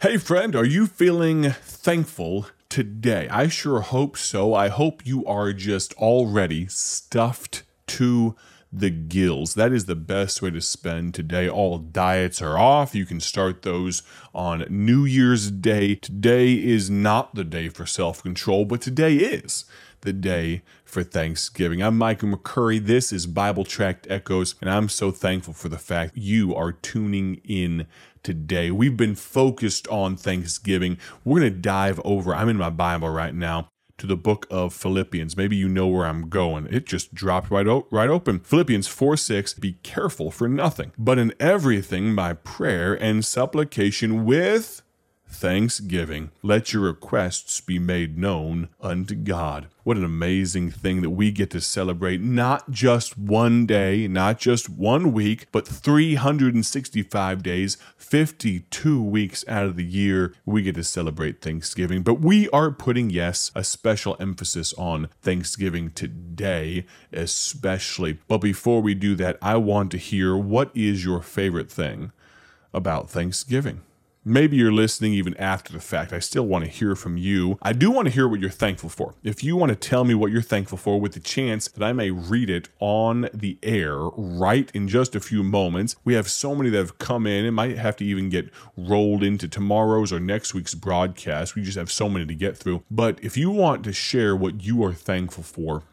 Hey, friend, are you feeling thankful today? I sure hope so. I hope you are just already stuffed to the gills. That is the best way to spend today. All diets are off. You can start those on New Year's Day. Today is not the day for self control, but today is the day for Thanksgiving. I'm Michael McCurry. This is Bible Tract Echoes, and I'm so thankful for the fact you are tuning in today. We've been focused on Thanksgiving. We're going to dive over, I'm in my Bible right now. To the book of Philippians. Maybe you know where I'm going. It just dropped right, o- right open. Philippians 4 6 Be careful for nothing, but in everything by prayer and supplication with thanksgiving. Let your requests be made known unto God. What an amazing thing that we get to celebrate not just one day, not just one week, but 365 days, 52 weeks out of the year, we get to celebrate Thanksgiving. But we are putting, yes, a special emphasis on Thanksgiving today, especially. But before we do that, I want to hear what is your favorite thing about Thanksgiving? Maybe you're listening even after the fact. I still want to hear from you. I do want to hear what you're thankful for. If you want to tell me what you're thankful for with the chance that I may read it on the air right in just a few moments, we have so many that have come in. It might have to even get rolled into tomorrow's or next week's broadcast. We just have so many to get through. But if you want to share what you are thankful for,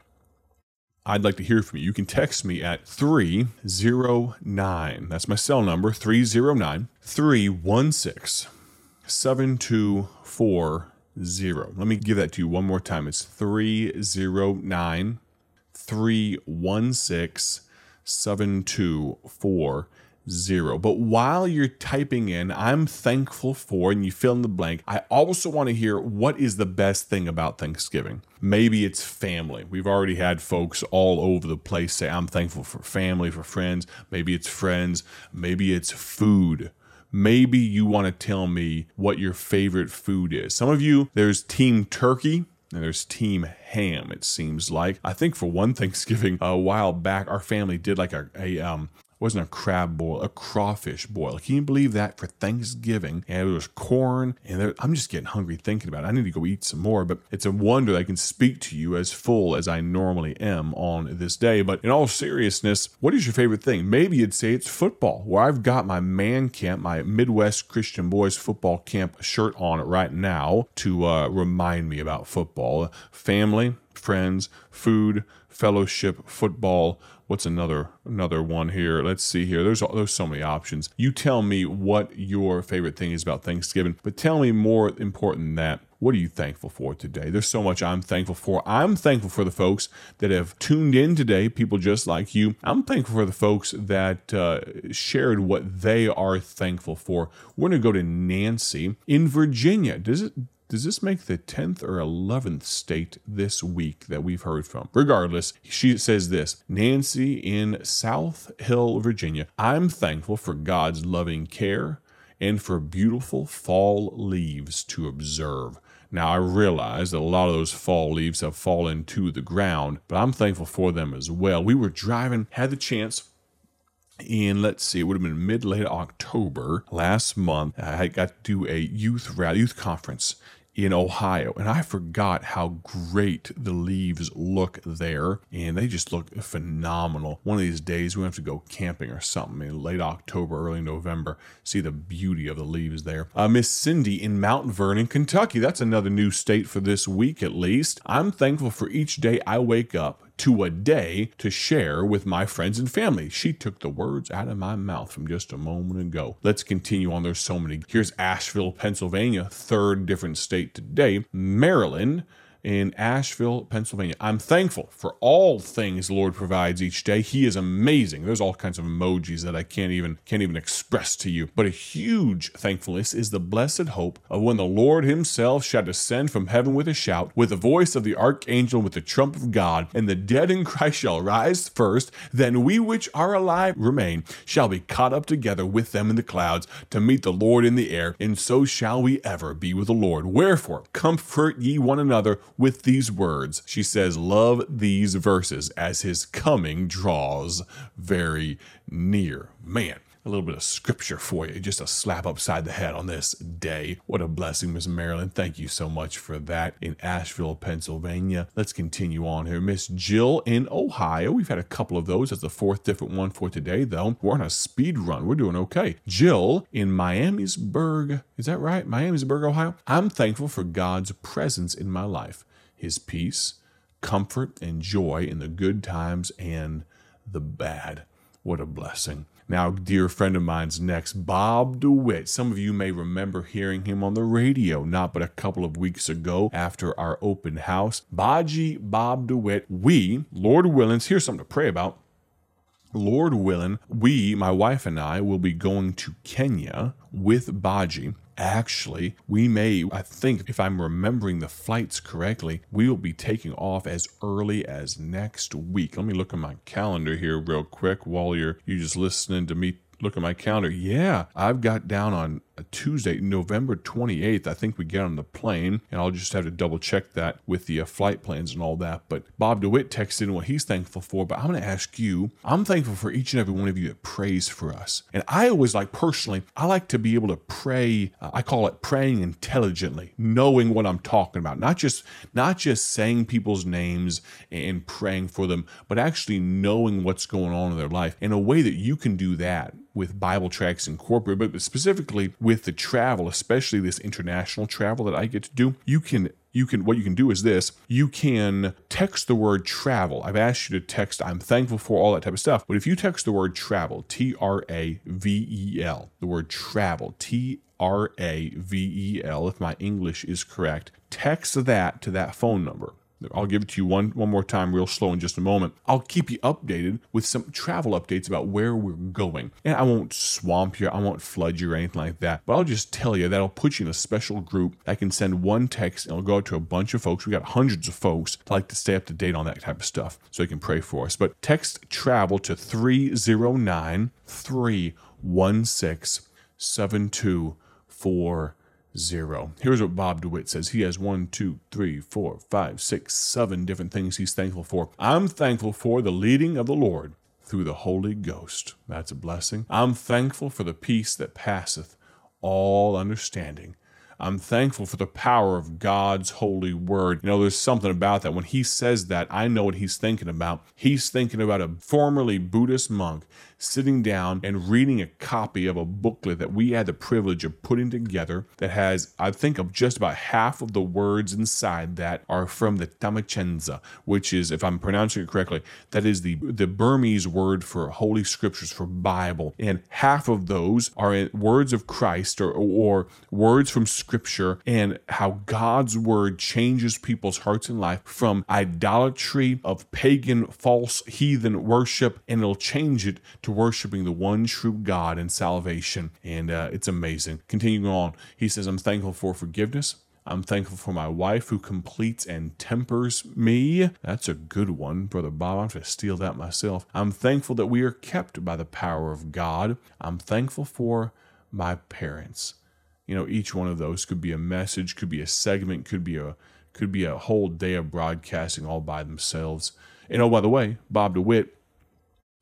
I'd like to hear from you. You can text me at 309. That's my cell number, 309 316 7240. Let me give that to you one more time. It's 309 316 7240 zero. But while you're typing in, I'm thankful for, and you fill in the blank, I also want to hear what is the best thing about Thanksgiving. Maybe it's family. We've already had folks all over the place say, I'm thankful for family, for friends. Maybe it's friends. Maybe it's food. Maybe you want to tell me what your favorite food is. Some of you, there's Team Turkey. And there's Team Ham, it seems like. I think for one Thanksgiving a while back, our family did like a, a um, wasn't a crab boil, a crawfish boil. Can you believe that for Thanksgiving? And it was corn, and there, I'm just getting hungry thinking about it. I need to go eat some more, but it's a wonder I can speak to you as full as I normally am on this day. But in all seriousness, what is your favorite thing? Maybe you'd say it's football, where I've got my man camp, my Midwest Christian Boys football camp shirt on right now to uh, remind me about football. Family, friends, food, fellowship, football. What's another another one here? Let's see here. There's there's so many options. You tell me what your favorite thing is about Thanksgiving, but tell me more important than that. What are you thankful for today? There's so much I'm thankful for. I'm thankful for the folks that have tuned in today, people just like you. I'm thankful for the folks that uh, shared what they are thankful for. We're going to go to Nancy in Virginia. Does it does this make the 10th or 11th state this week that we've heard from? Regardless, she says this Nancy in South Hill, Virginia. I'm thankful for God's loving care and for beautiful fall leaves to observe. Now, I realize that a lot of those fall leaves have fallen to the ground, but I'm thankful for them as well. We were driving, had the chance in let's see, it would have been mid late October last month. I got to do a youth rally, youth conference in Ohio, and I forgot how great the leaves look there, and they just look phenomenal. One of these days we have to go camping or something in late October, early November, see the beauty of the leaves there. Uh, Miss Cindy in Mount Vernon, Kentucky. That's another new state for this week at least. I'm thankful for each day I wake up to a day to share with my friends and family. She took the words out of my mouth from just a moment ago. Let's continue on. There's so many. Here's Asheville, Pennsylvania, third different state today. Maryland in Asheville, Pennsylvania. I'm thankful for all things the Lord provides each day. He is amazing. There's all kinds of emojis that I can't even can't even express to you. But a huge thankfulness is the blessed hope of when the Lord himself shall descend from heaven with a shout, with the voice of the archangel, with the trump of God, and the dead in Christ shall rise first, then we which are alive remain shall be caught up together with them in the clouds to meet the Lord in the air, and so shall we ever be with the Lord. Wherefore, comfort ye one another with these words. She says, Love these verses as his coming draws very near. Man, a little bit of scripture for you, just a slap upside the head on this day. What a blessing, Miss Marilyn. Thank you so much for that in Asheville, Pennsylvania. Let's continue on here. Miss Jill in Ohio. We've had a couple of those. That's the fourth different one for today, though. We're on a speed run. We're doing okay. Jill in Miamisburg. Is that right? Miamisburg, Ohio. I'm thankful for God's presence in my life, His peace, comfort, and joy in the good times and the bad. What a blessing. Now, dear friend of mine's next, Bob DeWitt. Some of you may remember hearing him on the radio not but a couple of weeks ago after our open house. Baji Bob DeWitt, we, Lord Willens, here's something to pray about. Lord willing, we, my wife and I, will be going to Kenya with Baji. Actually, we may, I think, if I'm remembering the flights correctly, we will be taking off as early as next week. Let me look at my calendar here real quick while you're you just listening to me look at my calendar. Yeah, I've got down on Tuesday, November 28th. I think we get on the plane, and I'll just have to double check that with the uh, flight plans and all that. But Bob DeWitt texted in what he's thankful for. But I'm going to ask you, I'm thankful for each and every one of you that prays for us. And I always like, personally, I like to be able to pray. Uh, I call it praying intelligently, knowing what I'm talking about, not just not just saying people's names and praying for them, but actually knowing what's going on in their life in a way that you can do that with Bible Tracts Incorporated, but specifically with the travel, especially this international travel that I get to do, you can you can what you can do is this you can text the word travel i've asked you to text i'm thankful for all that type of stuff but if you text the word travel t-r-a-v-e-l the word travel t R A V E L, if my English is correct, text that to that phone number. I'll give it to you one, one more time, real slow in just a moment. I'll keep you updated with some travel updates about where we're going. And I won't swamp you, I won't flood you or anything like that, but I'll just tell you that I'll put you in a special group. I can send one text and it'll go out to a bunch of folks. We got hundreds of folks like to stay up to date on that type of stuff so they can pray for us. But text travel to 309 316 7240 zero. Here's what Bob DeWitt says. He has one, two, three, four, five, six, seven different things he's thankful for. I'm thankful for the leading of the Lord through the Holy Ghost. That's a blessing. I'm thankful for the peace that passeth all understanding. I'm thankful for the power of God's holy word. You know, there's something about that. When he says that, I know what he's thinking about. He's thinking about a formerly Buddhist monk sitting down and reading a copy of a booklet that we had the privilege of putting together that has, I think, of just about half of the words inside that are from the Dhammacenza, which is, if I'm pronouncing it correctly, that is the, the Burmese word for Holy Scriptures, for Bible. And half of those are words of Christ or, or words from Scripture and how God's word changes people's hearts and life from idolatry of pagan, false, heathen worship, and it'll change it to worshiping the one true God and salvation. And uh, it's amazing. Continuing on, he says, I'm thankful for forgiveness. I'm thankful for my wife who completes and tempers me. That's a good one, Brother Bob. I'm going to steal that myself. I'm thankful that we are kept by the power of God. I'm thankful for my parents. You know, each one of those could be a message, could be a segment, could be a could be a whole day of broadcasting all by themselves. And oh, by the way, Bob DeWitt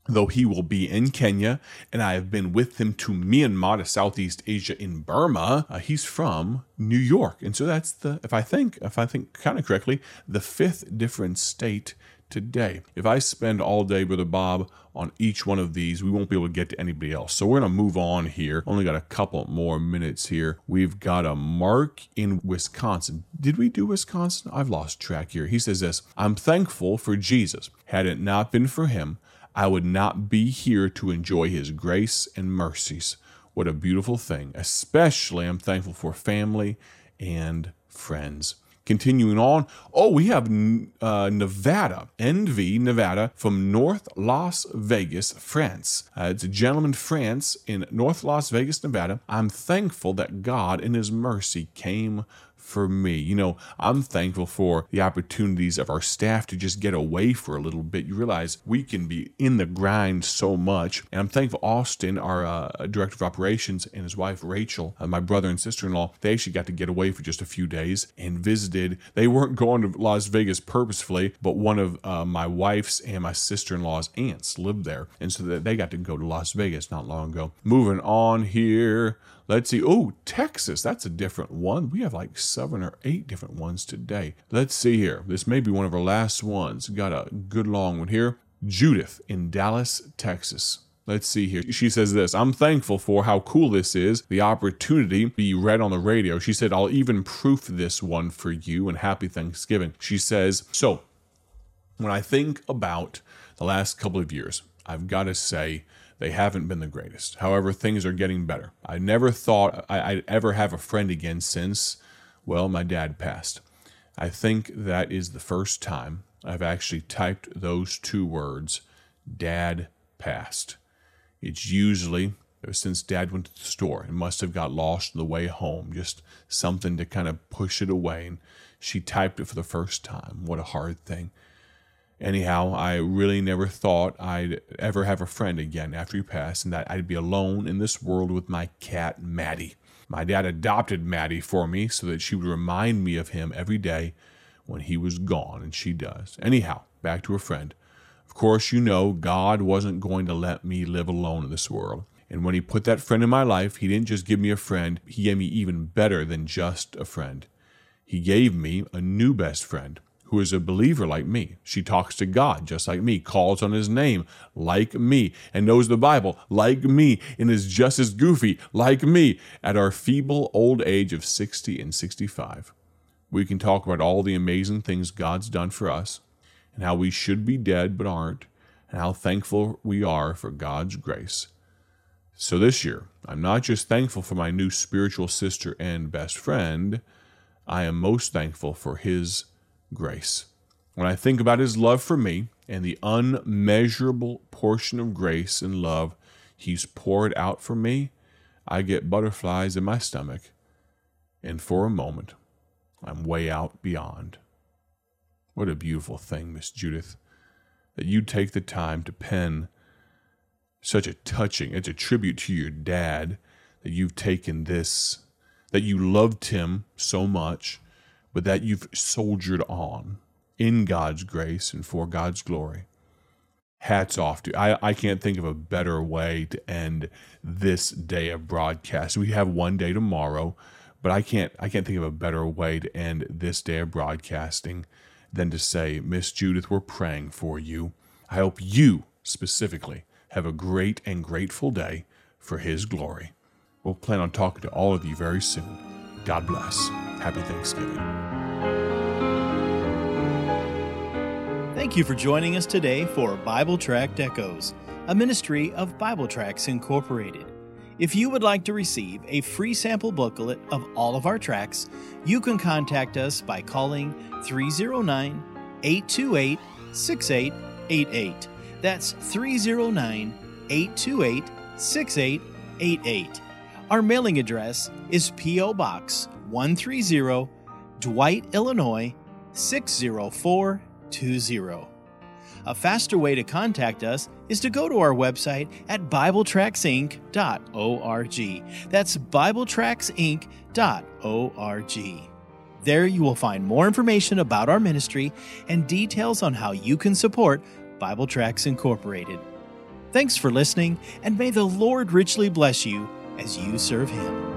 though he will be in Kenya, and I have been with him to Myanmar, to Southeast Asia in Burma. Uh, he's from New York, and so that's the, if I think, if I think kind of correctly, the fifth different state today. If I spend all day, Brother Bob, on each one of these, we won't be able to get to anybody else. So we're going to move on here. Only got a couple more minutes here. We've got a Mark in Wisconsin. Did we do Wisconsin? I've lost track here. He says this I'm thankful for Jesus. Had it not been for him, I would not be here to enjoy his grace and mercies. What a beautiful thing. Especially, I'm thankful for family and friends. Continuing on, oh, we have uh, Nevada, NV, Nevada, from North Las Vegas, France. Uh, it's a gentleman, France, in North Las Vegas, Nevada. I'm thankful that God, in His mercy, came for me. You know, I'm thankful for the opportunities of our staff to just get away for a little bit. You realize we can be in the grind so much. And I'm thankful Austin, our uh, director of operations, and his wife Rachel, uh, my brother and sister in law, they actually got to get away for just a few days and visited. They weren't going to Las Vegas purposefully, but one of uh, my wife's and my sister in law's aunts lived there. And so they got to go to Las Vegas not long ago. Moving on here. Let's see. Oh, Texas. That's a different one. We have like seven or eight different ones today. Let's see here. This may be one of our last ones. Got a good long one here. Judith in Dallas, Texas. Let's see here. She says this I'm thankful for how cool this is, the opportunity to be read on the radio. She said, I'll even proof this one for you and happy Thanksgiving. She says, So, when I think about the last couple of years, I've got to say, they haven't been the greatest. However, things are getting better. I never thought I'd ever have a friend again since, well, my dad passed. I think that is the first time I've actually typed those two words, dad passed. It's usually since dad went to the store and must have got lost on the way home, just something to kind of push it away. And she typed it for the first time. What a hard thing. Anyhow, I really never thought I'd ever have a friend again after he passed and that I'd be alone in this world with my cat, Maddie. My dad adopted Maddie for me so that she would remind me of him every day when he was gone, and she does. Anyhow, back to her friend. Of course, you know God wasn't going to let me live alone in this world. And when He put that friend in my life, He didn't just give me a friend, He gave me even better than just a friend. He gave me a new best friend who is a believer like me. She talks to God just like me, calls on his name like me, and knows the Bible like me, and is just as goofy like me at our feeble old age of 60 and 65. We can talk about all the amazing things God's done for us, and how we should be dead but aren't, and how thankful we are for God's grace. So this year, I'm not just thankful for my new spiritual sister and best friend, I am most thankful for his grace. When I think about his love for me and the unmeasurable portion of grace and love he's poured out for me, I get butterflies in my stomach. And for a moment, I'm way out beyond. What a beautiful thing, Miss Judith, that you take the time to pen such a touching, it's a tribute to your dad that you've taken this, that you loved him so much but that you've soldiered on in God's grace and for God's glory. Hats off to I, I can't think of a better way to end this day of broadcast. We have one day tomorrow, but I can't I can't think of a better way to end this day of broadcasting than to say, Miss Judith, we're praying for you. I hope you specifically have a great and grateful day for his glory. We'll plan on talking to all of you very soon. God bless. Happy Thanksgiving. Thank you for joining us today for Bible Tract Echoes, a ministry of Bible Tracts Incorporated. If you would like to receive a free sample booklet of all of our tracts, you can contact us by calling 309 828 6888. That's 309 828 6888. Our mailing address is P.O. Box 130, Dwight, Illinois 60420. A faster way to contact us is to go to our website at BibleTractsInc.org. That's BibleTractsInc.org. There you will find more information about our ministry and details on how you can support Bible Tracts Incorporated. Thanks for listening, and may the Lord richly bless you as you serve Him.